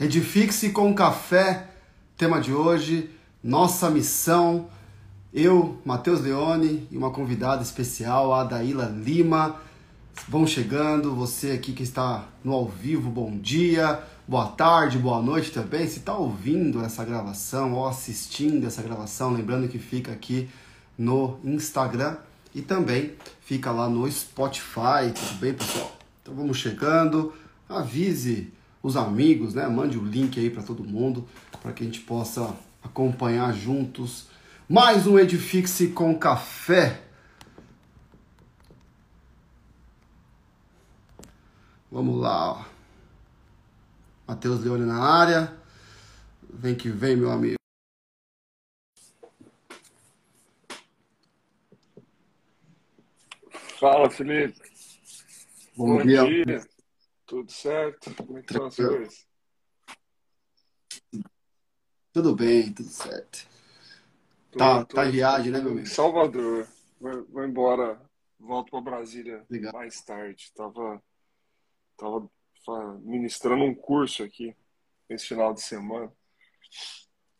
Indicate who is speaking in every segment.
Speaker 1: Edifique-se com café, tema de hoje, nossa missão. Eu, Matheus Leone e uma convidada especial, a Adaíla Lima. Vão chegando, você aqui que está no ao vivo, bom dia, boa tarde, boa noite também. Se está ouvindo essa gravação ou assistindo essa gravação, lembrando que fica aqui no Instagram e também fica lá no Spotify, tudo bem, pessoal? Então vamos chegando, avise os amigos, né? Mande o link aí para todo mundo, para que a gente possa acompanhar juntos mais um Edifique-se com Café. Vamos lá, ó. Matheus Leone na área. Vem que vem, meu amigo.
Speaker 2: Fala, Felipe.
Speaker 1: Bom, Bom dia.
Speaker 2: dia. Tudo certo? Como é que estão as coisas?
Speaker 1: Tudo bem, tudo certo. Tô, tá, tô, tá em viagem, né, meu amigo?
Speaker 2: Salvador. Vou, vou embora. Volto para Brasília Legal. mais tarde. Tava, tava ministrando um curso aqui esse final de semana.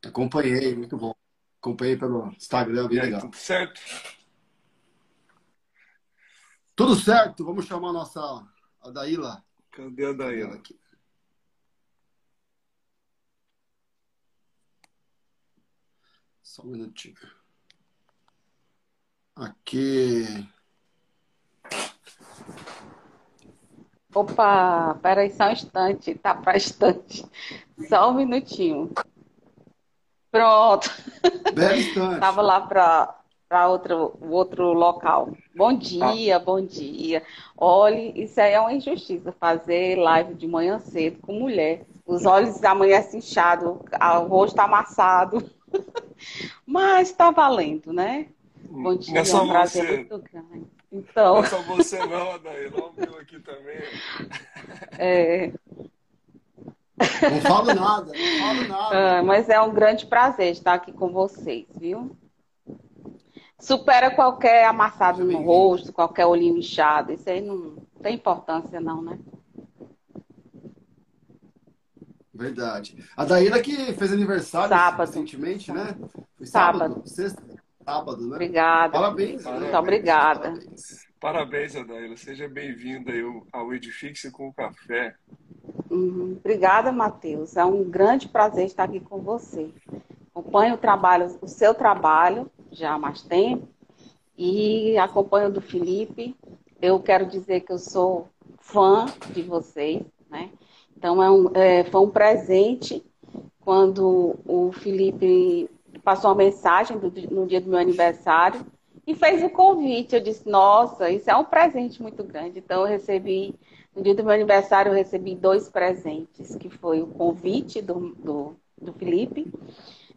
Speaker 1: Acompanhei, muito bom. Acompanhei pelo Instagram, bem legal.
Speaker 2: Tudo certo?
Speaker 1: Tudo certo. Vamos chamar a nossa Adaíla.
Speaker 2: Cadê a Daíla? Aqui.
Speaker 1: Só um minutinho. Aqui.
Speaker 3: Opa, peraí só um instante, tá para instante. Só um minutinho. Pronto.
Speaker 1: Belo instante.
Speaker 3: Tava lá para para outro, outro local. Bom dia, ah. bom dia. Olhe, isso aí é uma injustiça, fazer live de manhã cedo com mulher. Os olhos amanhecem inchados, o rosto amassado. Mas está valendo, né?
Speaker 2: Bom dia, é, é um prazer você. muito grande. Então... Não é só você não, Adair, não meu aqui também.
Speaker 3: É...
Speaker 1: Não falo nada, não falo nada.
Speaker 3: Ah, mas é um grande prazer estar aqui com vocês, viu? Supera qualquer amassado no rosto, qualquer olhinho inchado. Isso aí não tem importância, não, né?
Speaker 1: Verdade. A Daíra que fez aniversário sábado. recentemente, né?
Speaker 3: Foi sábado. sábado.
Speaker 1: Sexta, sábado, né?
Speaker 3: Obrigada.
Speaker 1: Parabéns.
Speaker 3: Muito parabéns, obrigada.
Speaker 2: Parabéns, parabéns Adaíra. Seja bem-vinda ao Edifique com o Café.
Speaker 3: Uhum. Obrigada, Matheus. É um grande prazer estar aqui com você. Acompanho o trabalho, o seu trabalho já há mais tempo e acompanho do Felipe. Eu quero dizer que eu sou fã de vocês, né? Então é um, é, foi um presente quando o Felipe passou uma mensagem do, no dia do meu aniversário e fez o convite. Eu disse, nossa, isso é um presente muito grande. Então eu recebi, no dia do meu aniversário, eu recebi dois presentes, que foi o convite do, do, do Felipe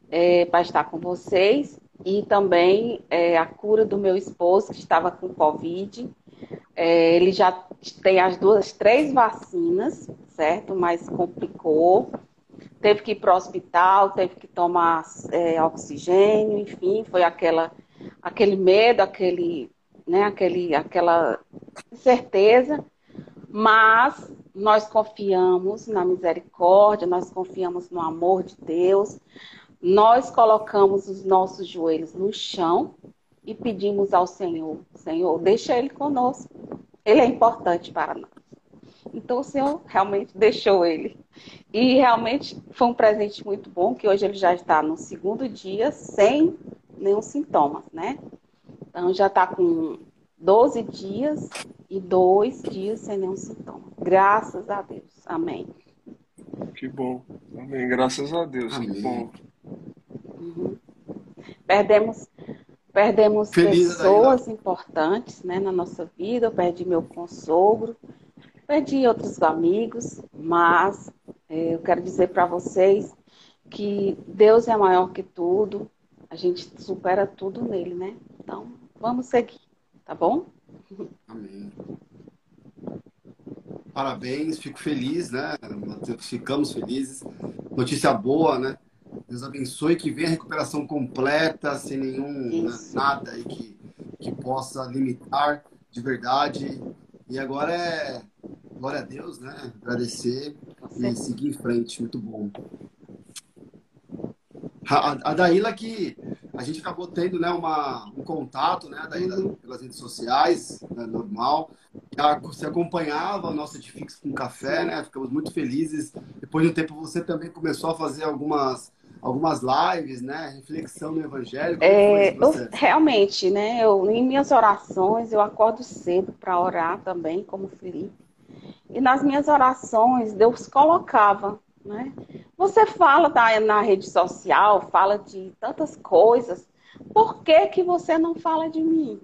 Speaker 3: é, para estar com vocês e também é, a cura do meu esposo que estava com Covid. É, ele já tem as duas, três vacinas, certo? Mas complicou. Teve que ir para o hospital, teve que tomar é, oxigênio, enfim, foi aquela, aquele medo, aquele, né, aquele, aquela certeza. Mas nós confiamos na misericórdia, nós confiamos no amor de Deus, nós colocamos os nossos joelhos no chão e pedimos ao Senhor: Senhor, deixa Ele conosco. Ele é importante para nós. Então o Senhor realmente deixou ele. E realmente foi um presente muito bom, que hoje ele já está no segundo dia sem nenhum sintoma, né? Então já está com 12 dias e dois dias sem nenhum sintoma. Graças a Deus. Amém.
Speaker 2: Que bom. Amém. Graças a Deus. Amém. Que bom.
Speaker 3: Uhum. Perdemos, perdemos pessoas importantes né, na nossa vida. Eu perdi meu consogro, perdi outros amigos, mas é, eu quero dizer para vocês que Deus é maior que tudo. A gente supera tudo nele, né? Então, vamos seguir, tá bom?
Speaker 1: Amém. Parabéns, fico feliz, né? Ficamos felizes. Notícia boa, né? Deus abençoe, que venha a recuperação completa, sem nenhum né, nada aí que, que possa limitar de verdade. E agora é glória a Deus, né? Agradecer e seguir em frente. Muito bom. A, a Daíla que a gente acabou tendo né, uma, um contato, né, Daíla, uhum. pelas redes sociais, né, normal. Você acompanhava o nosso Edifix com café, né? Ficamos muito felizes. Depois de um tempo você também começou a fazer algumas algumas lives, né? Reflexão no Evangelho.
Speaker 3: É, eu, realmente, né? Eu, em minhas orações, eu acordo cedo para orar também, como Felipe. E nas minhas orações, Deus colocava né? Você fala da, na rede social, fala de tantas coisas, por que, que você não fala de mim?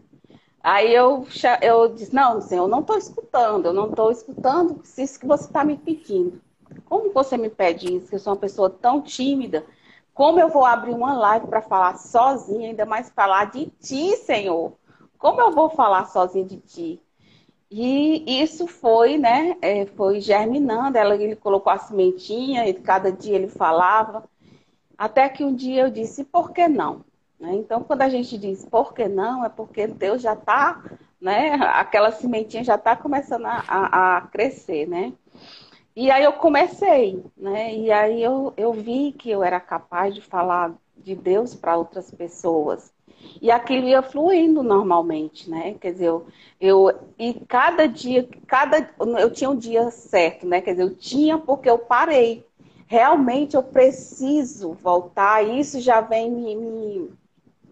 Speaker 3: Aí eu, eu disse, não, Senhor, eu não estou escutando, eu não estou escutando isso que você está me pedindo. Como você me pede isso? Que eu sou uma pessoa tão tímida. Como eu vou abrir uma live para falar sozinha, ainda mais falar de ti, Senhor? Como eu vou falar sozinha de ti? E isso foi, né, é, foi germinando, ela, ele colocou a sementinha, e cada dia ele falava, até que um dia eu disse, por que não? Né? Então, quando a gente diz por que não, é porque Deus já está, né, aquela sementinha já está começando a, a, a, crescer, né? E aí eu comecei, né, e aí eu, eu vi que eu era capaz de falar de Deus para outras pessoas. E aquilo ia fluindo normalmente, né? Quer dizer, eu, eu e cada dia, cada eu tinha um dia certo, né? Quer dizer, eu tinha porque eu parei. Realmente eu preciso voltar. Isso já vem me, me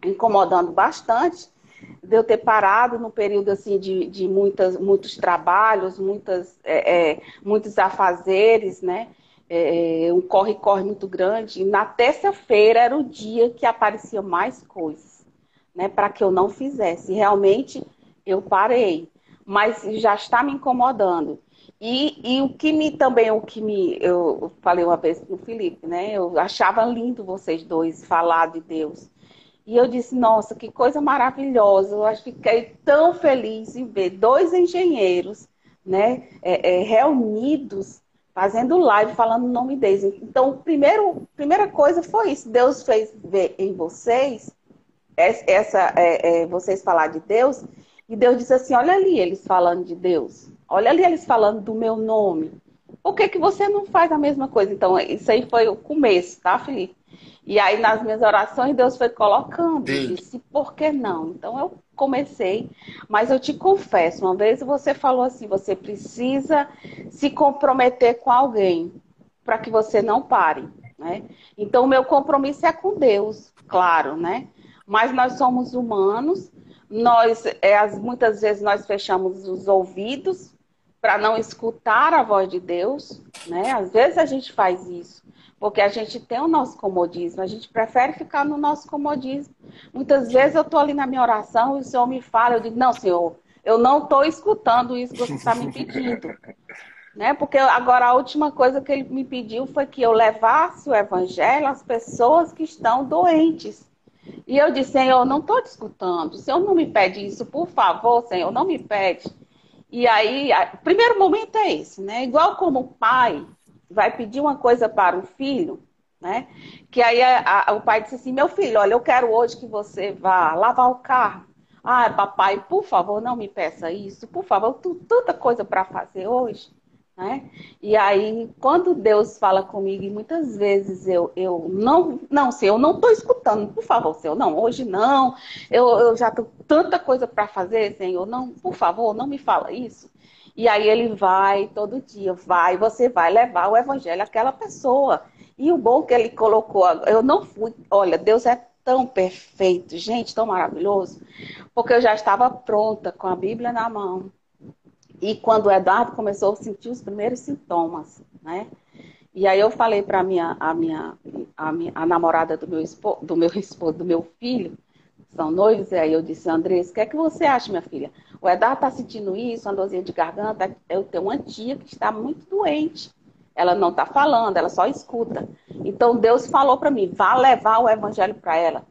Speaker 3: incomodando bastante de eu ter parado no período assim de, de muitas, muitos trabalhos, muitas, é, é, muitos afazeres, né? É, um corre-corre muito grande. E na terça-feira era o dia que aparecia mais coisas né, para que eu não fizesse. Realmente eu parei, mas já está me incomodando. E, e o que me também, o que me, eu falei uma vez com o Felipe, né? Eu achava lindo vocês dois falar de Deus. E eu disse, nossa, que coisa maravilhosa. Eu fiquei tão feliz em ver dois engenheiros, né, é, é, reunidos, fazendo live, falando o nome deles. Então, primeiro, primeira coisa foi isso. Deus fez ver em vocês essa é, é, vocês falar de Deus, e Deus disse assim: olha ali eles falando de Deus, olha ali eles falando do meu nome. Por que, que você não faz a mesma coisa? Então, isso aí foi o começo, tá, Felipe? E aí, nas minhas orações, Deus foi colocando. Sim. Disse, por que não? Então, eu comecei. Mas eu te confesso, uma vez você falou assim: você precisa se comprometer com alguém para que você não pare. Né? Então, o meu compromisso é com Deus, claro, né? mas nós somos humanos, nós é, muitas vezes nós fechamos os ouvidos para não escutar a voz de Deus, né? Às vezes a gente faz isso, porque a gente tem o nosso comodismo, a gente prefere ficar no nosso comodismo. Muitas vezes eu estou ali na minha oração e o Senhor me fala, eu digo, não, Senhor, eu não estou escutando isso que você está me pedindo. né? Porque agora a última coisa que ele me pediu foi que eu levasse o evangelho às pessoas que estão doentes. E eu disse, Senhor, não estou te escutando. O Senhor não me pede isso, por favor, Senhor, não me pede. E aí, o primeiro momento é esse, né? Igual como o pai vai pedir uma coisa para o filho, né? Que aí a, a, o pai disse assim, meu filho, olha, eu quero hoje que você vá lavar o carro. Ah, papai, por favor, não me peça isso. Por favor, eu tenho tanta coisa para fazer hoje. Né? E aí, quando Deus fala comigo, e muitas vezes eu, eu não, não, Senhor, eu não estou escutando, por favor, Senhor, não, hoje não, eu, eu já tenho tanta coisa para fazer, Senhor, não, por favor, não me fala isso. E aí ele vai todo dia, vai, você vai levar o evangelho àquela pessoa. E o bom que ele colocou, eu não fui, olha, Deus é tão perfeito, gente, tão maravilhoso, porque eu já estava pronta com a Bíblia na mão e quando o Eduardo começou a sentir os primeiros sintomas, né? E aí eu falei para minha, a minha, a minha, a namorada do meu esposo, do meu esposo, do meu filho, são noivos, e aí eu disse, Andressa, o que é que você acha, minha filha? O Eduardo está sentindo isso, uma dorzinha de garganta, eu tenho uma tia que está muito doente. Ela não está falando, ela só escuta. Então Deus falou para mim, vá levar o evangelho para ela.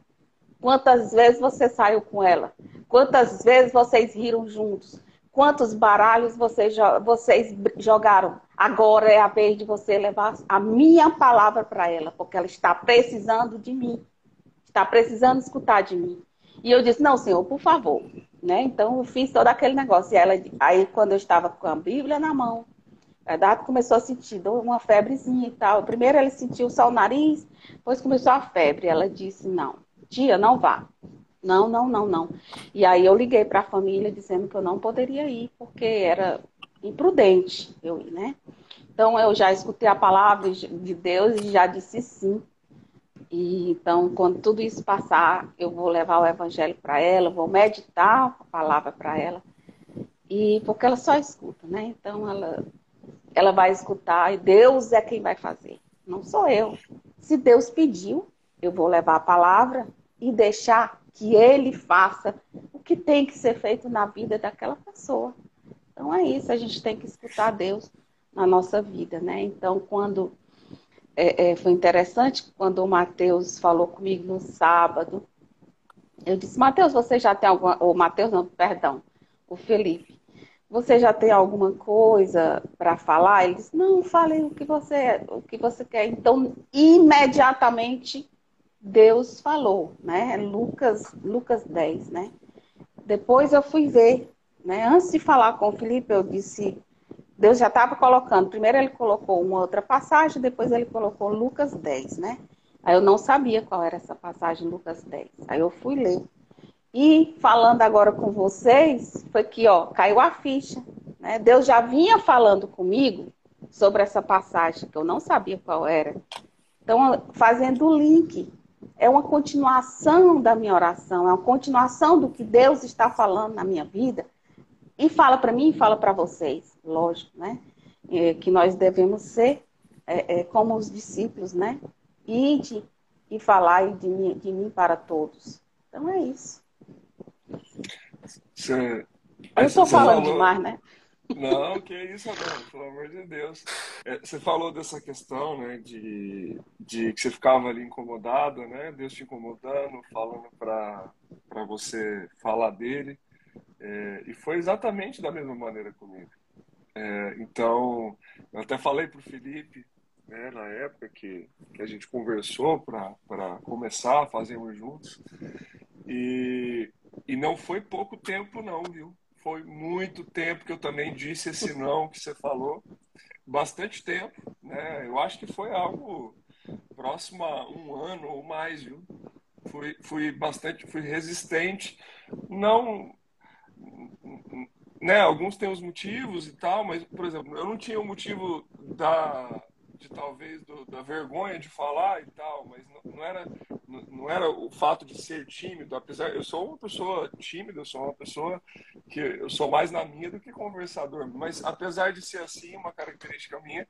Speaker 3: Quantas vezes você saiu com ela? Quantas vezes vocês riram juntos? Quantos baralhos vocês, vocês jogaram? Agora é a vez de você levar a minha palavra para ela, porque ela está precisando de mim. Está precisando escutar de mim. E eu disse, não, senhor, por favor. Né? Então eu fiz todo aquele negócio. E ela, aí, quando eu estava com a Bíblia na mão, A Eduardo começou a sentir uma febrezinha e tal. Primeiro ele sentiu só o nariz, depois começou a febre. Ela disse: Não, tia, não vá. Não, não, não, não. E aí eu liguei para a família dizendo que eu não poderia ir, porque era imprudente eu ir, né? Então eu já escutei a palavra de Deus e já disse sim. E então, quando tudo isso passar, eu vou levar o evangelho para ela, vou meditar a palavra para ela. E porque ela só escuta, né? Então ela ela vai escutar e Deus é quem vai fazer. Não sou eu. Se Deus pediu, eu vou levar a palavra e deixar que ele faça o que tem que ser feito na vida daquela pessoa. Então é isso, a gente tem que escutar Deus na nossa vida, né? Então, quando é, é, foi interessante, quando o Mateus falou comigo no sábado, eu disse, Mateus, você já tem alguma. O Mateus, não, perdão, o Felipe. Você já tem alguma coisa para falar? Ele disse, não, fale o que você, o que você quer. Então, imediatamente, Deus falou, né? Lucas, Lucas 10, né? Depois eu fui ver, né? Antes de falar com o Felipe, eu disse, Deus já estava colocando. Primeiro ele colocou uma outra passagem, depois ele colocou Lucas 10, né? Aí eu não sabia qual era essa passagem, Lucas 10. Aí eu fui ler. E falando agora com vocês, foi que ó, caiu a ficha. Né? Deus já vinha falando comigo sobre essa passagem, que eu não sabia qual era. Então, fazendo o link, é uma continuação da minha oração, é uma continuação do que Deus está falando na minha vida. E fala para mim e fala para vocês, lógico, né? É, que nós devemos ser é, é, como os discípulos, né? Ide e falar de mim, de mim para todos. Então é isso. Você, eu estou falando falou... demais, né?
Speaker 2: Não, que isso, não, pelo amor de Deus. É, você falou dessa questão, né, de, de que você ficava ali incomodada, né, Deus te incomodando, falando para você falar dele. É, e foi exatamente da mesma maneira comigo. É, então, eu até falei para o Felipe, né, na época que, que a gente conversou para começar a fazermos juntos. E e não foi pouco tempo, não, viu? Foi muito tempo que eu também disse esse não que você falou. Bastante tempo, né? Eu acho que foi algo próximo a um ano ou mais, viu? Fui, fui bastante, fui resistente. Não, né? Alguns têm os motivos e tal, mas, por exemplo, eu não tinha o motivo da, de talvez do, da vergonha de falar e tal, mas não, não, era não, não, era o fato de ser tímido, apesar eu sou uma pessoa tímida, eu sou uma pessoa que eu sou mais na minha do que conversador, mas apesar de ser assim, uma característica minha,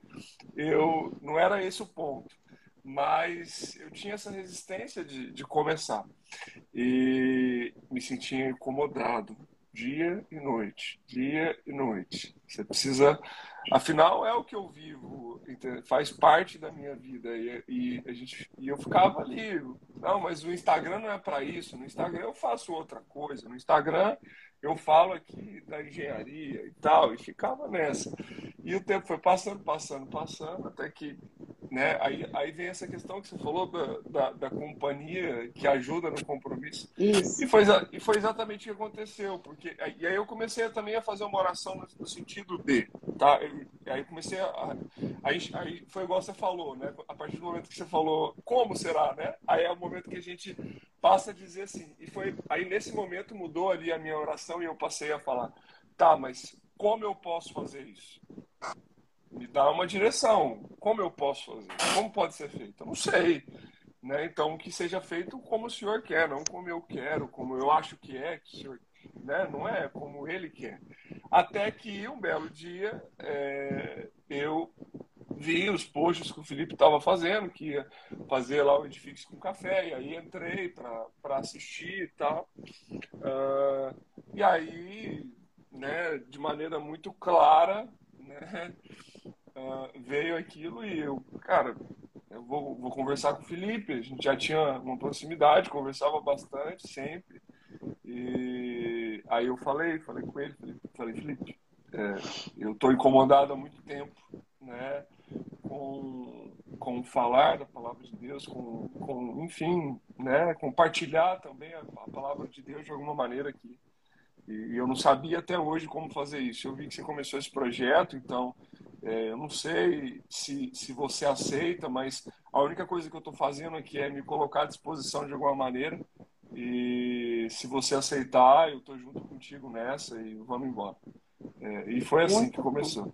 Speaker 2: eu não era esse o ponto. Mas eu tinha essa resistência de, de começar e me sentia incomodado dia e noite, dia e noite. Você precisa Afinal, é o que eu vivo, faz parte da minha vida. E, e, a gente, e eu ficava ali, não, mas o Instagram não é para isso. No Instagram eu faço outra coisa. No Instagram eu falo aqui da engenharia e tal, e ficava nessa. E o tempo foi passando, passando, passando, até que né? Aí, aí vem essa questão que você falou da, da, da companhia que ajuda no compromisso.
Speaker 3: Isso.
Speaker 2: E foi, e foi exatamente o que aconteceu. Porque, e aí eu comecei também a fazer uma oração no, no sentido de. Tá? E aí comecei a. Aí, aí foi igual você falou, né? A partir do momento que você falou como será, né? Aí é o momento que a gente passa a dizer assim. E foi aí nesse momento mudou ali a minha oração e eu passei a falar: tá, mas como eu posso fazer isso? me dá uma direção. Como eu posso fazer? Como pode ser feito? Eu não sei. Né? Então, que seja feito como o senhor quer, não como eu quero, como eu acho que é, que o senhor, né? não é como ele quer. Até que um belo dia é, eu vi os posts que o Felipe estava fazendo, que ia fazer lá o Edifício com Café, e aí entrei para assistir e tal. Uh, e aí, né, de maneira muito clara, né, uh, veio aquilo e eu, cara, eu vou, vou conversar com o Felipe. A gente já tinha uma proximidade, conversava bastante sempre. E aí eu falei, falei com ele, falei, Felipe, é, eu estou incomodado há muito tempo, né? Com, com falar da palavra de Deus, com, com enfim, né? Compartilhar também a, a palavra de Deus de alguma maneira aqui. E eu não sabia até hoje como fazer isso. Eu vi que você começou esse projeto, então É, eu não sei se, se você aceita, mas a única coisa que eu estou fazendo aqui é me colocar à disposição de alguma maneira. E se você aceitar, eu estou junto contigo nessa e vamos embora. É, e foi assim Muito que começou.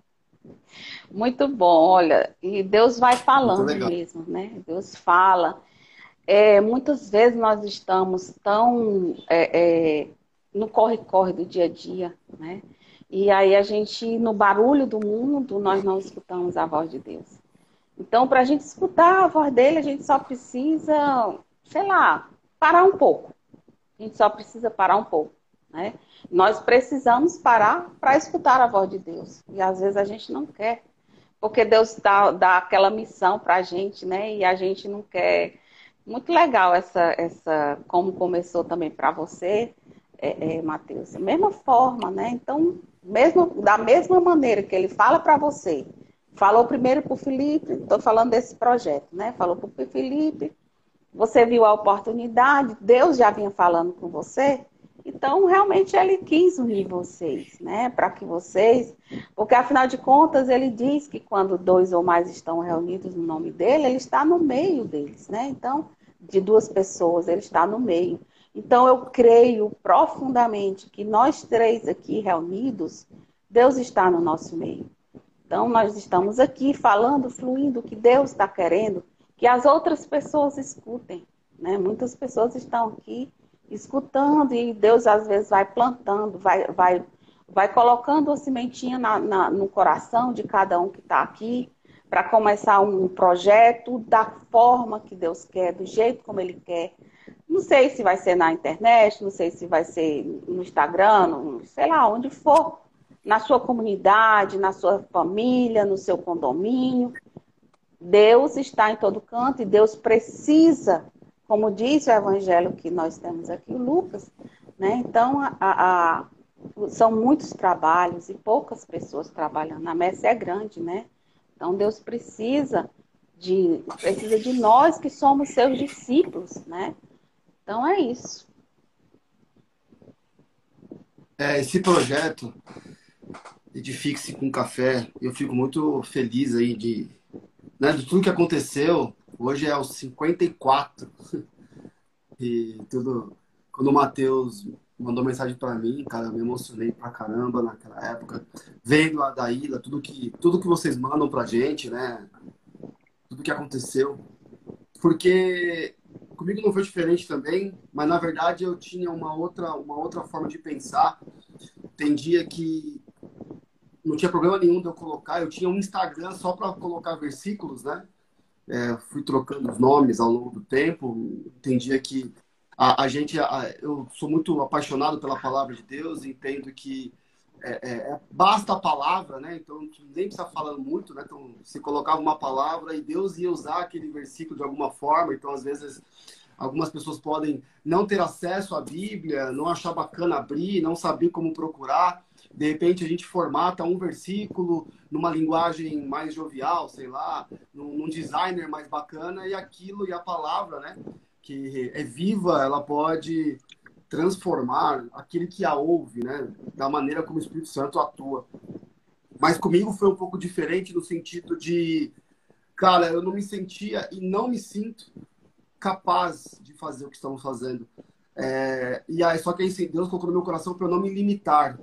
Speaker 3: Muito bom, olha, e Deus vai falando mesmo, né? Deus fala. É, muitas vezes nós estamos tão é, é, no corre-corre do dia a dia, né? E aí a gente, no barulho do mundo, nós não escutamos a voz de Deus. Então, para a gente escutar a voz dele, a gente só precisa, sei lá, parar um pouco. A gente só precisa parar um pouco, né? Nós precisamos parar para escutar a voz de Deus. E às vezes a gente não quer. Porque Deus dá, dá aquela missão para a gente, né? E a gente não quer. Muito legal essa, essa como começou também para você, é, é, Mateus. Da mesma forma, né? Então, mesmo, da mesma maneira que ele fala para você, falou primeiro para o Felipe, estou falando desse projeto, né? Falou para o Felipe, você viu a oportunidade, Deus já vinha falando com você, então, realmente, ele quis unir vocês, né? Para que vocês. Porque, afinal de contas, ele diz que quando dois ou mais estão reunidos no nome dele, ele está no meio deles, né? Então, de duas pessoas, ele está no meio. Então, eu creio profundamente que nós três aqui reunidos, Deus está no nosso meio. Então, nós estamos aqui falando, fluindo o que Deus está querendo que as outras pessoas escutem. Né? Muitas pessoas estão aqui escutando e Deus às vezes vai plantando, vai, vai, vai colocando a sementinha na, na, no coração de cada um que está aqui para começar um projeto da forma que Deus quer, do jeito como Ele quer. Não sei se vai ser na internet, não sei se vai ser no Instagram, no, sei lá, onde for, na sua comunidade, na sua família, no seu condomínio. Deus está em todo canto e Deus precisa como diz o evangelho que nós temos aqui, Lucas, né? Então, a, a, são muitos trabalhos e poucas pessoas trabalhando. A messe é grande, né? Então, Deus precisa de, precisa de nós que somos seus discípulos, né? Então, é isso.
Speaker 1: É, esse projeto Edifique-se com Café, eu fico muito feliz aí de, né, de tudo que aconteceu Hoje é os 54. E tudo. Quando o Matheus mandou mensagem para mim, cara, eu me emocionei pra caramba naquela época. Vendo a Daíla, tudo que, tudo que vocês mandam pra gente, né? Tudo que aconteceu. Porque comigo não foi diferente também, mas na verdade eu tinha uma outra, uma outra forma de pensar. Tem dia que não tinha problema nenhum de eu colocar, eu tinha um Instagram só para colocar versículos, né? É, fui trocando os nomes ao longo do tempo, entendia que a, a gente, a, eu sou muito apaixonado pela palavra de Deus, entendo que é, é, é basta a palavra, né? Então nem precisa falar muito, né? Então se colocava uma palavra e Deus ia usar aquele versículo de alguma forma, então às vezes algumas pessoas podem não ter acesso à Bíblia, não achar bacana abrir, não saber como procurar de repente a gente formata um versículo numa linguagem mais jovial, sei lá, num, num designer mais bacana e aquilo e a palavra, né, que é viva, ela pode transformar aquele que a ouve, né, da maneira como o Espírito Santo atua. Mas comigo foi um pouco diferente no sentido de, cara, eu não me sentia e não me sinto capaz de fazer o que estamos fazendo. É, e aí, só que aí, Deus colocou no meu coração para eu não me limitar.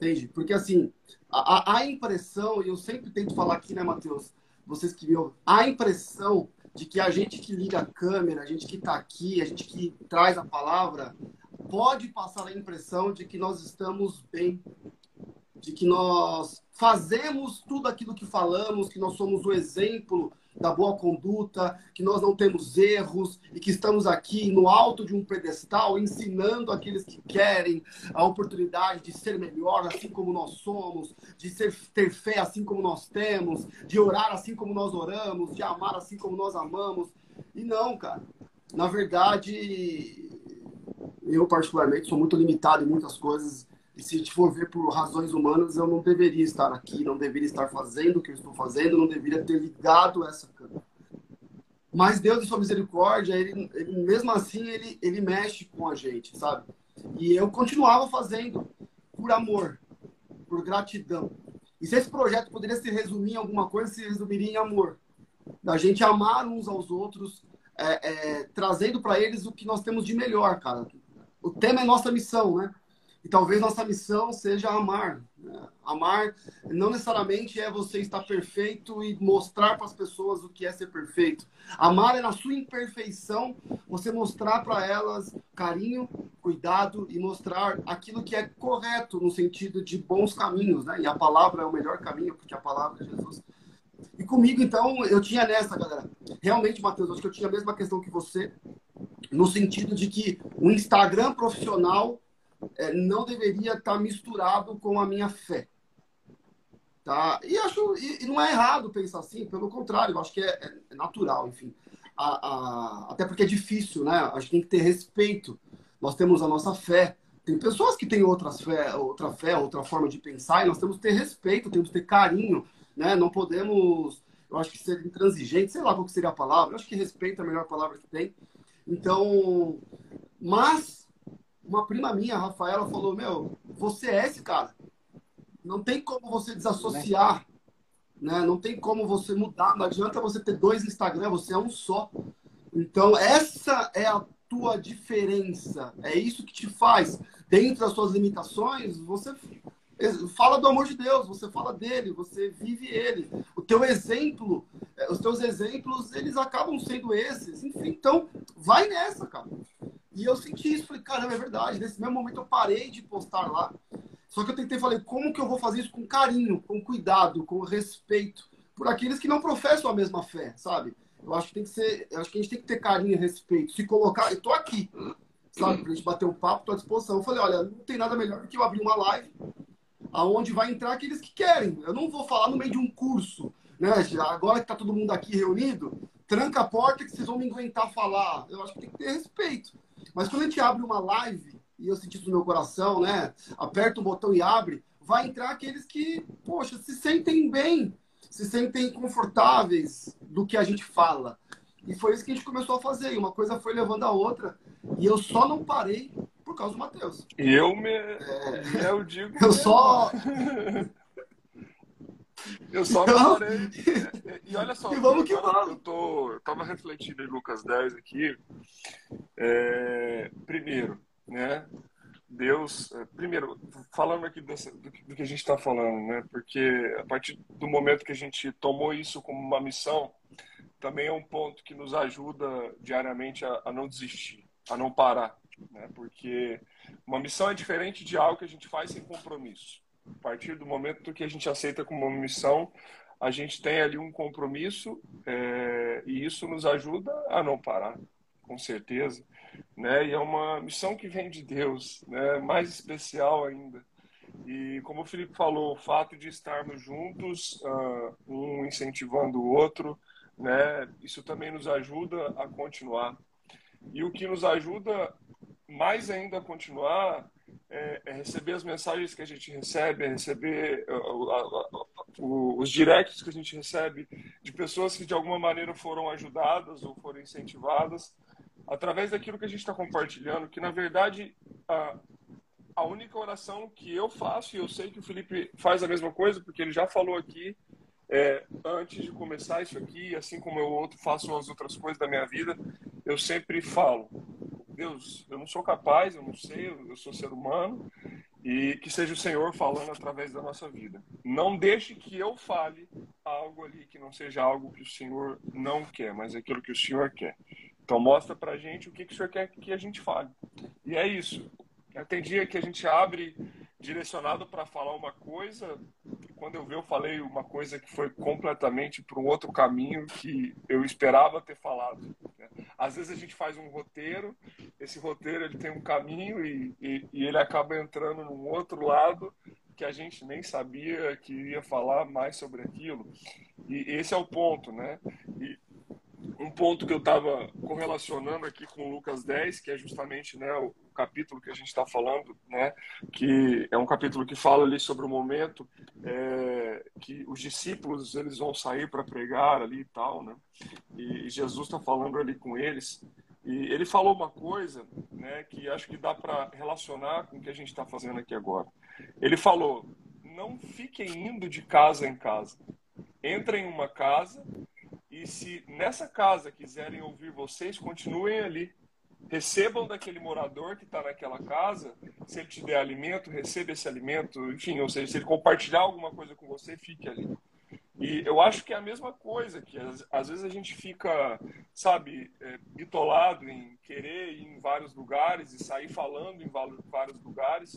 Speaker 1: Entende? Porque assim, a, a impressão, e eu sempre tento falar aqui, né, Matheus? Vocês que viram, a impressão de que a gente que liga a câmera, a gente que está aqui, a gente que traz a palavra, pode passar a impressão de que nós estamos bem, de que nós fazemos tudo aquilo que falamos, que nós somos o exemplo da boa conduta, que nós não temos erros e que estamos aqui no alto de um pedestal ensinando aqueles que querem a oportunidade de ser melhor assim como nós somos, de ser, ter fé assim como nós temos, de orar assim como nós oramos, de amar assim como nós amamos. E não, cara. Na verdade, eu particularmente sou muito limitado em muitas coisas e se for ver por razões humanas, eu não deveria estar aqui, não deveria estar fazendo o que eu estou fazendo, não deveria ter ligado essa câmera. Mas Deus, em sua misericórdia, ele, ele, mesmo assim, ele, ele mexe com a gente, sabe? E eu continuava fazendo por amor, por gratidão. E se esse projeto poderia se resumir em alguma coisa, se resumiria em amor. Da gente amar uns aos outros, é, é, trazendo para eles o que nós temos de melhor, cara. O tema é nossa missão, né? E talvez nossa missão seja amar. Né? Amar não necessariamente é você estar perfeito e mostrar para as pessoas o que é ser perfeito. Amar é na sua imperfeição você mostrar para elas carinho, cuidado e mostrar aquilo que é correto no sentido de bons caminhos, né? E a palavra é o melhor caminho porque a palavra é Jesus. E comigo, então, eu tinha nessa, galera. Realmente, Matheus, acho que eu tinha a mesma questão que você, no sentido de que o Instagram profissional não deveria estar misturado com a minha fé. Tá? E acho e, não é errado pensar assim, pelo contrário, eu acho que é, é natural, enfim. A, a, até porque é difícil, né? A gente tem que ter respeito. Nós temos a nossa fé. Tem pessoas que têm outras fé, outra fé, outra forma de pensar, e nós temos que ter respeito, temos que ter carinho, né? Não podemos, eu acho que ser intransigente, sei lá qual seria a palavra, eu acho que respeito é a melhor palavra que tem. Então, mas uma prima minha, a Rafaela, falou: Meu, você é esse cara. Não tem como você desassociar, né? Não tem como você mudar. Não adianta você ter dois Instagram, você é um só. Então, essa é a tua diferença. É isso que te faz. Dentro das suas limitações, você fala do amor de Deus, você fala dele, você vive ele. O teu exemplo, é, os teus exemplos, eles acabam sendo esses. Enfim, então, vai nessa, cara. E eu senti isso, falei, caramba, é verdade. Nesse mesmo momento eu parei de postar lá. Só que eu tentei, falei, como que eu vou fazer isso com carinho, com cuidado, com respeito por aqueles que não professam a mesma fé, sabe? Eu acho que tem que ser, eu acho que a gente tem que ter carinho e respeito, se colocar, eu tô aqui, sabe, pra gente bater um papo, tô à disposição. Eu falei, olha, não tem nada melhor do que eu abrir uma live aonde vai entrar aqueles que querem. Eu não vou falar no meio de um curso, né? Agora que tá todo mundo aqui reunido, tranca a porta que vocês vão me aguentar falar. Eu acho que tem que ter respeito. Mas quando a gente abre uma live, e eu senti isso no meu coração, né? Aperta o botão e abre, vai entrar aqueles que, poxa, se sentem bem, se sentem confortáveis do que a gente fala. E foi isso que a gente começou a fazer. E uma coisa foi levando a outra. E eu só não parei por causa do Matheus.
Speaker 2: Eu me. É... Eu digo.
Speaker 1: Eu só.
Speaker 2: Eu só não parei. E, olha só,
Speaker 1: e vamos que vamos.
Speaker 2: Eu, tô, eu tava refletindo em Lucas 10 aqui. É, primeiro, né? Deus, é, primeiro, falando aqui dessa, do, que, do, que, a gente está falando, né? Porque a partir do momento que a gente tomou isso como uma missão, também é um ponto que nos ajuda diariamente a, a não desistir, a não parar, né? Porque uma missão é diferente de algo que a gente faz sem compromisso. A partir do momento que a gente aceita como uma missão, a gente tem ali um compromisso é, e isso nos ajuda a não parar, com certeza. Né? E é uma missão que vem de Deus, né? mais especial ainda. E como o Felipe falou, o fato de estarmos juntos, uh, um incentivando o outro, né? isso também nos ajuda a continuar. E o que nos ajuda mais ainda a continuar é, é, receber as mensagens que a gente recebe, é receber uh, os directs que a gente recebe de pessoas que de alguma maneira foram ajudadas ou foram incentivadas através daquilo que a gente está compartilhando, que na verdade a, a única oração que eu faço, e eu sei que o Felipe faz a mesma coisa, porque ele já falou aqui, é, antes de começar isso aqui, assim como eu outro faço as outras coisas da minha vida, eu sempre falo, Deus, eu não sou capaz, eu não sei, eu sou ser humano, e que seja o Senhor falando através da nossa vida. Não deixe que eu fale algo ali que não seja algo que o Senhor não quer, mas aquilo que o Senhor quer. Então mostra pra gente o que, que o Senhor quer que a gente fale. E é isso. Tem dia que a gente abre direcionado para falar uma coisa, quando eu vi eu falei uma coisa que foi completamente para um outro caminho que eu esperava ter falado. Né? Às vezes a gente faz um roteiro, esse roteiro ele tem um caminho e, e, e ele acaba entrando num outro lado que a gente nem sabia que ia falar mais sobre aquilo. E esse é o ponto, né? E um ponto que eu estava correlacionando aqui com Lucas 10, que é justamente né, o capítulo que a gente está falando, né, que é um capítulo que fala ali sobre o momento é, que os discípulos eles vão sair para pregar ali e tal, né, e Jesus está falando ali com eles. E ele falou uma coisa né, que acho que dá para relacionar com o que a gente está fazendo aqui agora. Ele falou: não fiquem indo de casa em casa. Entrem em uma casa e se nessa casa quiserem ouvir vocês, continuem ali. Recebam daquele morador que está naquela casa. Se ele te der alimento, receba esse alimento. Enfim, ou seja, se ele compartilhar alguma coisa com você, fique ali. E eu acho que é a mesma coisa, que às, às vezes a gente fica, sabe, é, bitolado em querer ir em vários lugares e sair falando em vários lugares.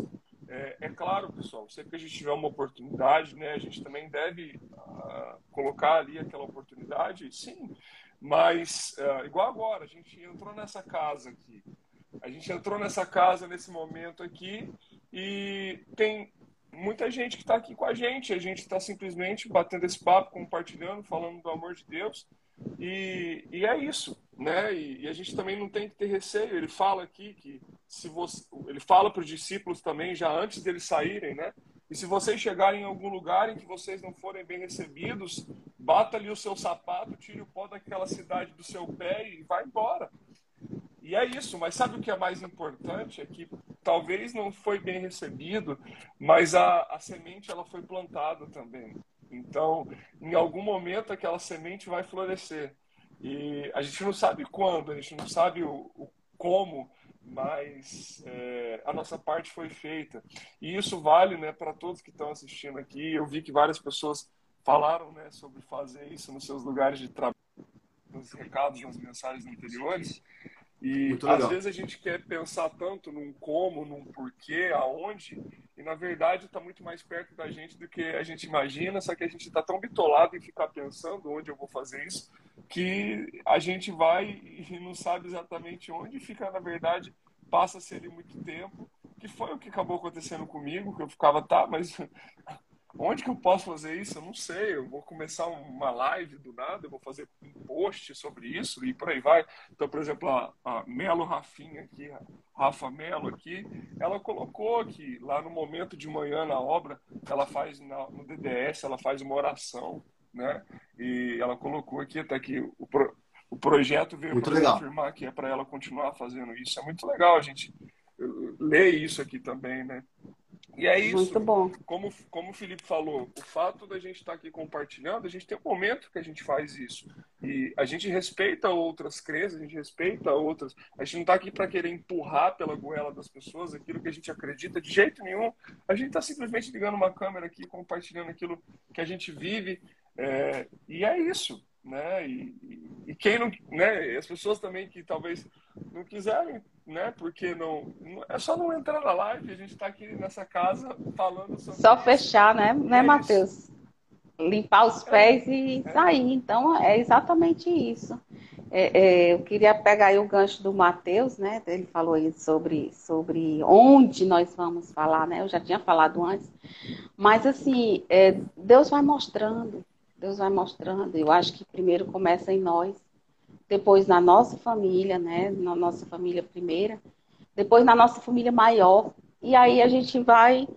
Speaker 2: É, é, claro, pessoal, sempre que a gente tiver uma oportunidade, né, a gente também deve uh, colocar ali aquela oportunidade, sim, mas uh, igual agora, a gente entrou nessa casa aqui, a gente entrou nessa casa nesse momento aqui e tem muita gente que está aqui com a gente. A gente está simplesmente batendo esse papo, compartilhando, falando do amor de Deus. E, e é isso, né? E, e, a gente também não tem que ter receio. Ele fala aqui que se você, ele fala para os discípulos também já antes deles saírem, né? E se vocês chegarem em algum lugar em que vocês não forem bem recebidos, bata ali o seu sapato, tire o pó daquela cidade do seu pé e vá embora. E é isso, mas sabe o que é mais importante? É que talvez não foi bem recebido, mas a, a semente ela foi plantada também. Então, em algum momento aquela semente vai florescer. E a gente não sabe quando, a gente não sabe o, o como, mas é, a nossa parte foi feita. E isso vale né, para todos que estão assistindo aqui. Eu vi que várias pessoas falaram né, sobre fazer isso nos seus lugares de trabalho, nos recados, nas mensagens anteriores. E às vezes a gente quer pensar tanto num como, num porquê, aonde, e na verdade está muito mais perto da gente do que a gente imagina, só que a gente está tão bitolado em ficar pensando onde eu vou fazer isso, que a gente vai e não sabe exatamente onde, fica, na verdade, passa-se ali muito tempo, que foi o que acabou acontecendo comigo, que eu ficava, tá, mas Onde que eu posso fazer isso? Eu não sei. Eu vou começar uma live do nada, eu vou fazer um post sobre isso e por aí vai. Então, por exemplo, a, a Melo Rafinha aqui, a Rafa Melo aqui, ela colocou que lá no momento de manhã na obra, ela faz na, no DDS, ela faz uma oração, né? E ela colocou aqui até que o, pro, o projeto veio para afirmar que é para ela continuar fazendo isso. É muito legal a gente ler isso aqui também, né? E é isso.
Speaker 3: Muito bom.
Speaker 2: Como, como o Felipe falou, o fato da gente estar tá aqui compartilhando, a gente tem um momento que a gente faz isso. E a gente respeita outras crenças, a gente respeita outras. A gente não está aqui para querer empurrar pela goela das pessoas aquilo que a gente acredita de jeito nenhum. A gente está simplesmente ligando uma câmera aqui, compartilhando aquilo que a gente vive. É, e é isso. Né? E, e, e quem não. Né? As pessoas também que talvez não quiserem né? Porque não, é só não entrar na live, a gente está aqui nessa casa falando sobre
Speaker 3: Só fechar, né, né, é Matheus? Limpar os é, pés é, e sair. Então é exatamente isso. É, é, eu queria pegar aí o gancho do Matheus, né? Ele falou aí sobre, sobre onde nós vamos falar, né? Eu já tinha falado antes. Mas assim, é, Deus vai mostrando, Deus vai mostrando. Eu acho que primeiro começa em nós depois na nossa família, né? Na nossa família primeira, depois na nossa família maior. E aí a gente vai,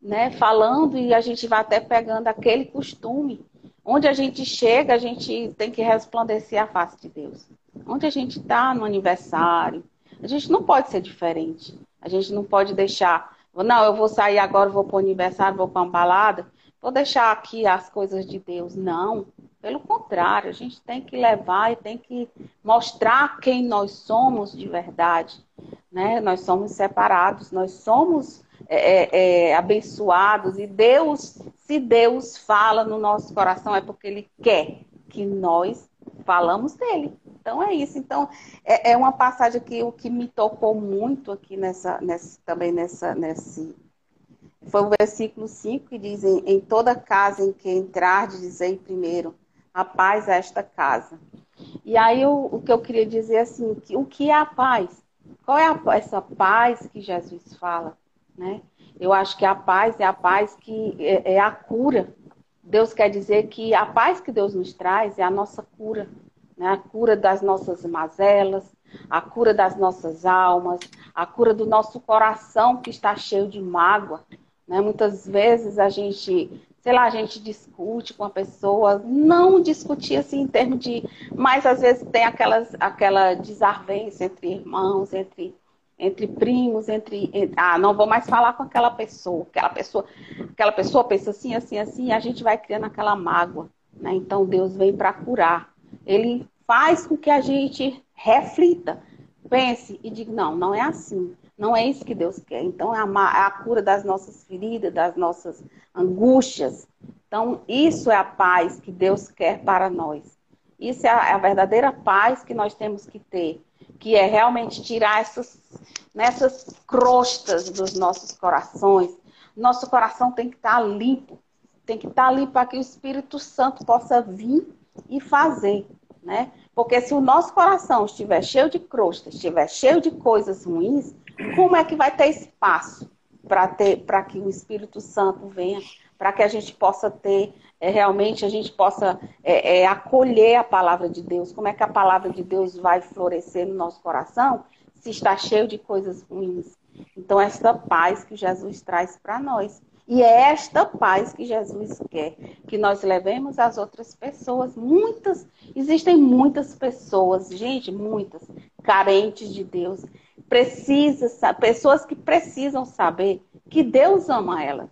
Speaker 3: né, falando e a gente vai até pegando aquele costume. Onde a gente chega, a gente tem que resplandecer a face de Deus. Onde a gente está no aniversário, a gente não pode ser diferente. A gente não pode deixar, não, eu vou sair agora, vou para o aniversário, vou para uma balada, vou deixar aqui as coisas de Deus. Não. Pelo contrário, a gente tem que levar e tem que mostrar quem nós somos de verdade. Né? Nós somos separados, nós somos é, é, é, abençoados e Deus, se Deus fala no nosso coração, é porque Ele quer que nós falamos dele. Então é isso. Então é, é uma passagem que o que me tocou muito aqui nessa, nessa também nessa, nesse foi o versículo 5 que diz: Em toda casa em que entrar, dizei primeiro, a paz a esta casa. E aí o, o que eu queria dizer é assim, que, o que é a paz? Qual é a, essa paz que Jesus fala? Né? Eu acho que a paz é a paz que é, é a cura. Deus quer dizer que a paz que Deus nos traz é a nossa cura, né? a cura das nossas mazelas, a cura das nossas almas, a cura do nosso coração que está cheio de mágoa. Né? Muitas vezes a gente sei lá, a gente discute com a pessoa, não discutir assim em termos de. Mas às vezes tem aquelas, aquela desavença entre irmãos, entre entre primos, entre, entre, ah, não vou mais falar com aquela pessoa, aquela pessoa, aquela pessoa pensa assim, assim, assim, e a gente vai criando aquela mágoa, né? Então Deus vem para curar. Ele faz com que a gente reflita, pense e diga, não, não é assim. Não é isso que Deus quer. Então é a, é a cura das nossas feridas, das nossas angústias. Então, isso é a paz que Deus quer para nós. Isso é a, é a verdadeira paz que nós temos que ter que é realmente tirar essas, nessas crostas dos nossos corações. Nosso coração tem que estar limpo, tem que estar limpo para que o Espírito Santo possa vir e fazer, né? Porque se o nosso coração estiver cheio de crostas, estiver cheio de coisas ruins, como é que vai ter espaço para que o Espírito Santo venha, para que a gente possa ter é, realmente a gente possa é, é, acolher a palavra de Deus. Como é que a palavra de Deus vai florescer no nosso coração se está cheio de coisas ruins? Então, esta paz que Jesus traz para nós. E é esta paz que Jesus quer que nós levemos às outras pessoas. Muitas, existem muitas pessoas, gente, muitas, carentes de Deus. Precisa, pessoas que precisam saber que Deus ama ela.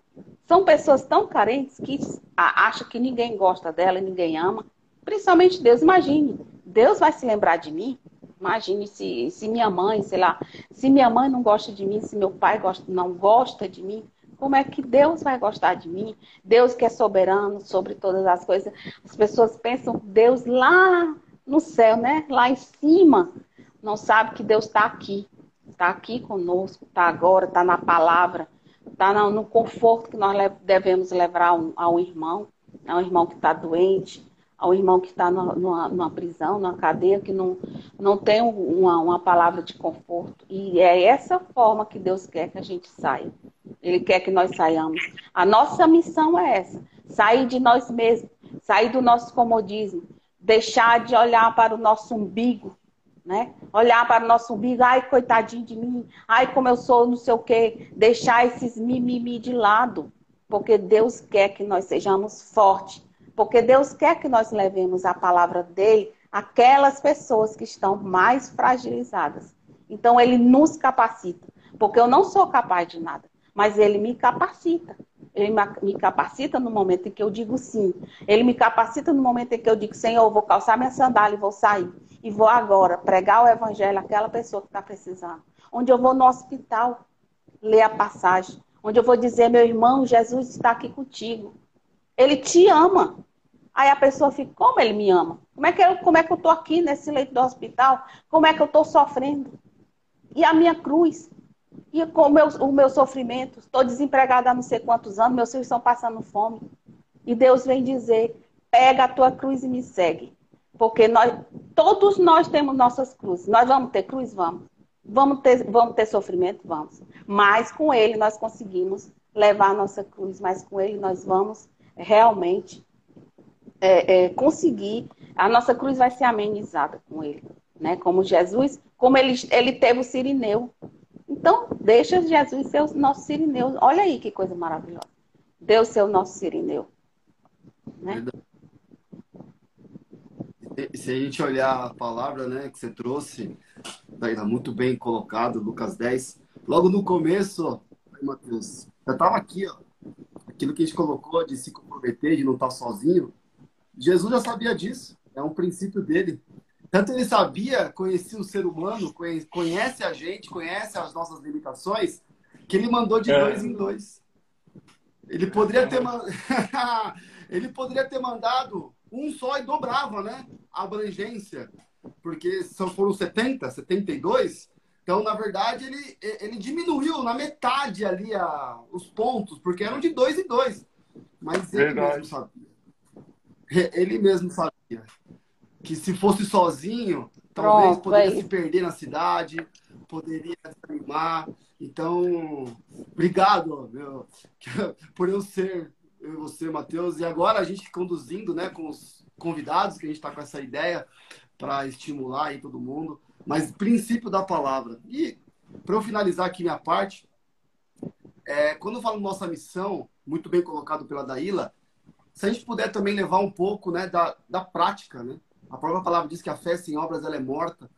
Speaker 3: São pessoas tão carentes que acham que ninguém gosta dela, ninguém ama. Principalmente Deus. Imagine, Deus vai se lembrar de mim? Imagine se, se minha mãe, sei lá, se minha mãe não gosta de mim, se meu pai gosta, não gosta de mim, como é que Deus vai gostar de mim? Deus que é soberano sobre todas as coisas. As pessoas pensam Deus lá no céu, né? Lá em cima. Não sabe que Deus está aqui. Está aqui conosco, está agora, está na palavra está no conforto que nós devemos levar ao, ao irmão, ao irmão que está doente, ao irmão que está numa, numa, prisão, numa cadeia, que não, não tem uma, uma palavra de conforto. E é essa forma que Deus quer que a gente saia. Ele quer que nós saiamos. A nossa missão é essa: sair de nós mesmos, sair do nosso comodismo, deixar de olhar para o nosso umbigo né? Olhar para o nosso umbigo, ai, coitadinho de mim, ai, como eu sou, não sei o quê, deixar esses mimimi de lado, porque Deus quer que nós sejamos fortes, porque Deus quer que nós levemos a palavra dele àquelas pessoas que estão mais fragilizadas. Então, ele nos capacita, porque eu não sou capaz de nada, mas ele me capacita. Ele me capacita no momento em que eu digo sim. Ele me capacita no momento em que eu digo, Senhor, eu vou calçar minha sandália e vou sair e vou agora pregar o evangelho àquela pessoa que está precisando. Onde eu vou no hospital ler a passagem. Onde eu vou dizer, meu irmão, Jesus está aqui contigo. Ele te ama. Aí a pessoa fica, como ele me ama? Como é que eu, como é que eu estou aqui nesse leito do hospital? Como é que eu estou sofrendo? E a minha cruz? E com o meu, o meu sofrimento? Estou desempregada há não sei quantos anos, meus filhos estão passando fome. E Deus vem dizer, pega a tua cruz e me segue. Porque nós, todos nós temos nossas cruzes. Nós vamos ter cruz? Vamos. Vamos ter, vamos ter sofrimento? Vamos. Mas com ele nós conseguimos levar a nossa cruz. Mas com ele nós vamos realmente é, é, conseguir. A nossa cruz vai ser amenizada com ele. Né? Como Jesus, como ele, ele teve o sirineu. Então, deixa Jesus ser o nosso sirineu. Olha aí que coisa maravilhosa. Deus ser o nosso sirineu. Né?
Speaker 1: se a gente olhar a palavra né, que você trouxe, tá muito bem colocado, Lucas 10. Logo no começo, ó, Mateus, eu estava aqui, ó, aquilo que a gente colocou de se comprometer, de não estar sozinho. Jesus já sabia disso, é um princípio dele. Tanto ele sabia, conhecia o ser humano, conhece a gente, conhece as nossas limitações, que ele mandou de é. dois em dois. Ele poderia ter, ele poderia ter mandado um só e dobrava, né? A abrangência. Porque são, foram 70, 72. Então, na verdade, ele, ele diminuiu na metade ali a, os pontos, porque eram de dois em dois. Mas ele verdade. mesmo sabia. Ele mesmo sabia que se fosse sozinho, talvez Pronto, poderia aí. se perder na cidade, poderia desanimar. Então, obrigado meu, por eu ser eu e você, Matheus. E agora a gente conduzindo, né, com os convidados, que a gente está com essa ideia para estimular aí todo mundo. Mas princípio da palavra. E para eu finalizar aqui minha parte, é, quando eu falo nossa missão, muito bem colocado pela Daíla, se a gente puder também levar um pouco né, da, da prática, né? A própria palavra diz que a fé sem obras ela é morta.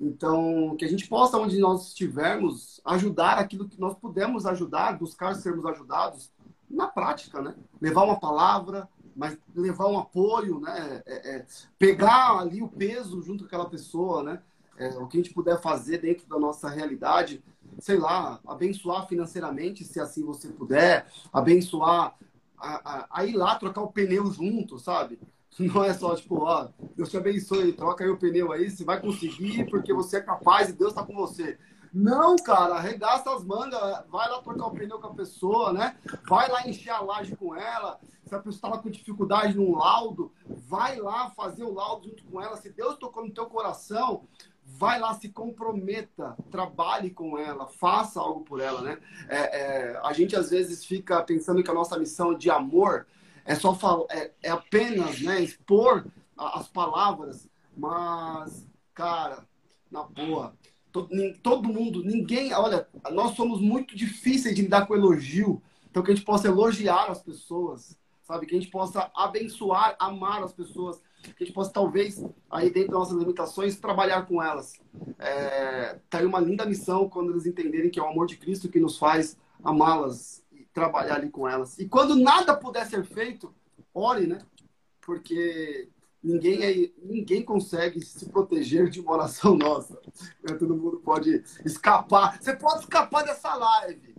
Speaker 1: Então, que a gente possa, onde nós estivermos, ajudar aquilo que nós pudermos ajudar, buscar sermos ajudados na prática, né? Levar uma palavra, mas levar um apoio, né? É, é, pegar ali o peso junto com aquela pessoa, né? É, o que a gente puder fazer dentro da nossa realidade, sei lá, abençoar financeiramente, se assim você puder, abençoar, a, a, a ir lá trocar o pneu junto, sabe? Não é só tipo, ó, Deus te abençoe, troca aí o pneu aí, você vai conseguir porque você é capaz e Deus está com você. Não, cara, arregaça as mangas, vai lá trocar o pneu com a pessoa, né? Vai lá encher a laje com ela. Se a pessoa estava com dificuldade num laudo, vai lá fazer o laudo junto com ela. Se Deus tocou no teu coração, vai lá, se comprometa, trabalhe com ela, faça algo por ela, né? É, é, a gente às vezes fica pensando que a nossa missão de amor é só falar, é, é apenas né, expor as palavras, mas, cara, na boa, todo, todo mundo, ninguém, olha, nós somos muito difíceis de lidar com elogio, então que a gente possa elogiar as pessoas, sabe? Que a gente possa abençoar, amar as pessoas, que a gente possa, talvez, aí dentro das nossas limitações, trabalhar com elas. É, tá aí uma linda missão quando eles entenderem que é o amor de Cristo que nos faz amá-las trabalhar ali com elas. E quando nada puder ser feito, ore, né? Porque ninguém, é, ninguém consegue se proteger de uma oração nossa. Todo mundo pode escapar. Você pode escapar dessa live,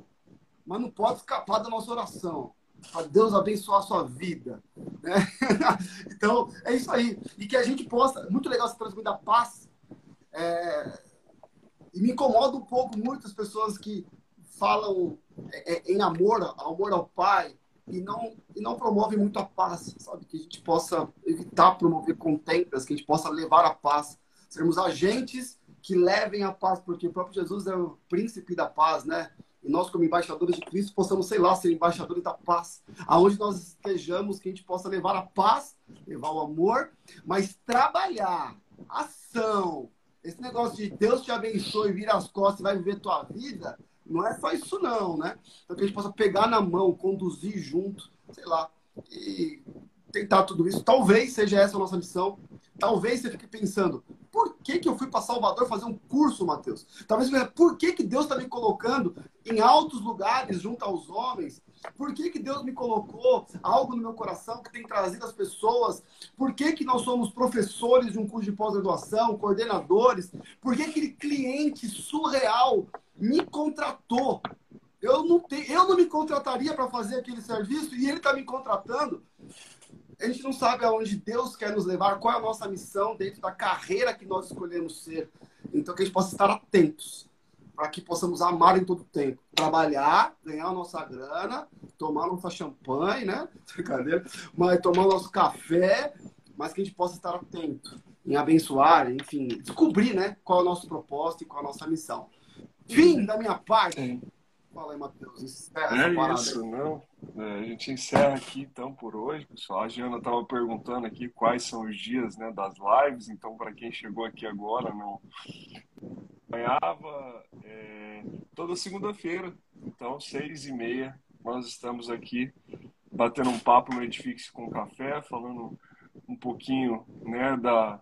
Speaker 1: mas não pode escapar da nossa oração. Para Deus abençoar a sua vida. Né? então, é isso aí. E que a gente possa. Muito legal você transmitir a paz. É, e me incomoda um pouco muitas pessoas que falam é, é, em amor, amor ao Pai, e não, e não promove muito a paz, sabe? Que a gente possa evitar promover contentas, que a gente possa levar a paz, sermos agentes que levem a paz, porque o próprio Jesus é o príncipe da paz, né? E nós, como embaixadores de Cristo, possamos, sei lá, ser embaixadores da paz. Aonde nós estejamos, que a gente possa levar a paz, levar o amor, mas trabalhar, ação. Esse negócio de Deus te abençoe, vira as costas e vai viver tua vida, não é só isso não, né? Então que a gente possa pegar na mão, conduzir junto, sei lá, e tentar tudo isso. Talvez seja essa a nossa missão. Talvez você fique pensando, por que, que eu fui para Salvador fazer um curso, Mateus? Talvez você por que, que Deus está me colocando em altos lugares junto aos homens? Por que, que Deus me colocou algo no meu coração que tem trazido as pessoas? Por que, que nós somos professores de um curso de pós-graduação, coordenadores? Por que aquele cliente surreal me contratou. Eu não, eu não me contrataria para fazer aquele serviço e ele está me contratando. A gente não sabe aonde Deus quer nos levar, qual é a nossa missão dentro da carreira que nós escolhemos ser. Então, que a gente possa estar atentos para que possamos amar em todo o tempo. Trabalhar, ganhar a nossa grana, tomar nossa champanhe, né? Brincadeira. Mas tomar nosso café, mas que a gente possa estar atento em abençoar, enfim, descobrir, né? Qual é o nosso propósito e qual é a nossa missão. Fim da minha parte. Fala aí, Matheus. Encerra
Speaker 2: é isso, aí. não. É, a gente encerra aqui então por hoje, pessoal. A Giana estava perguntando aqui quais são os dias né, das lives, então para quem chegou aqui agora não acompanhava, é, toda segunda-feira, então seis e meia, nós estamos aqui batendo um papo no Edifique com Café, falando um pouquinho né, da,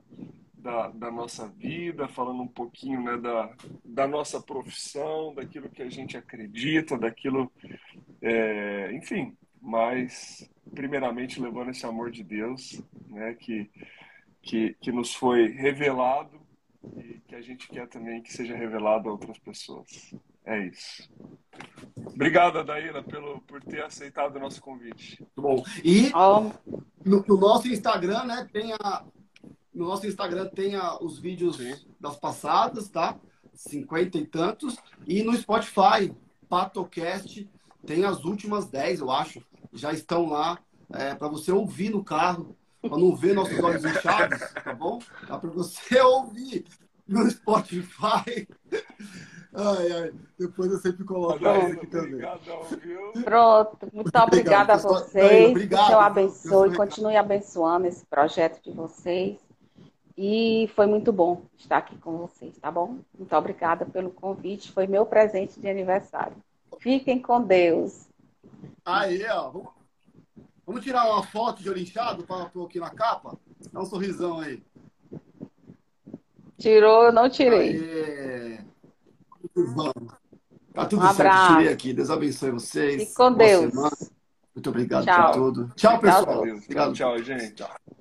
Speaker 2: da, da, nossa vida, falando um pouquinho né, da, da nossa profissão, daquilo que a gente acredita, daquilo, é, enfim, mas primeiramente levando esse amor de Deus, né, que, que, que nos foi revelado e que a gente quer também que seja revelado a outras pessoas. É isso. Obrigado, Adaíra, pelo, por ter aceitado o nosso convite.
Speaker 1: Muito bom. E no, no nosso Instagram, né, tem a, no nosso Instagram tem a, os vídeos Sim. das passadas, tá? Cinquenta e tantos. E no Spotify, Patocast, tem as últimas dez, eu acho. Já estão lá é, para você ouvir no carro, para não ver nossos olhos inchados, tá bom? Dá para você ouvir no Spotify. Ai, ai. Depois eu sempre coloco isso aqui também.
Speaker 3: Pronto. Muito obrigada a vocês. Obrigado. Que eu abençoe. Continue abençoando esse projeto de vocês. E foi muito bom estar aqui com vocês, tá bom? Muito obrigada pelo convite. Foi meu presente de aniversário. Fiquem com Deus.
Speaker 1: Aí, ó. Vamos tirar uma foto de olho inchado para pôr aqui na capa? Dá um sorrisão aí.
Speaker 3: Tirou, eu não tirei.
Speaker 1: Aê. Vamos. Tá tudo
Speaker 3: Um
Speaker 1: certo,
Speaker 3: abraço.
Speaker 1: tirei aqui. Deus abençoe vocês.
Speaker 3: Fique com
Speaker 1: Boa
Speaker 3: Deus.
Speaker 1: semana. Muito obrigado
Speaker 3: Tchau.
Speaker 1: por tudo. Tchau, pessoal. Obrigado.
Speaker 2: Tchau, gente.
Speaker 1: Tchau.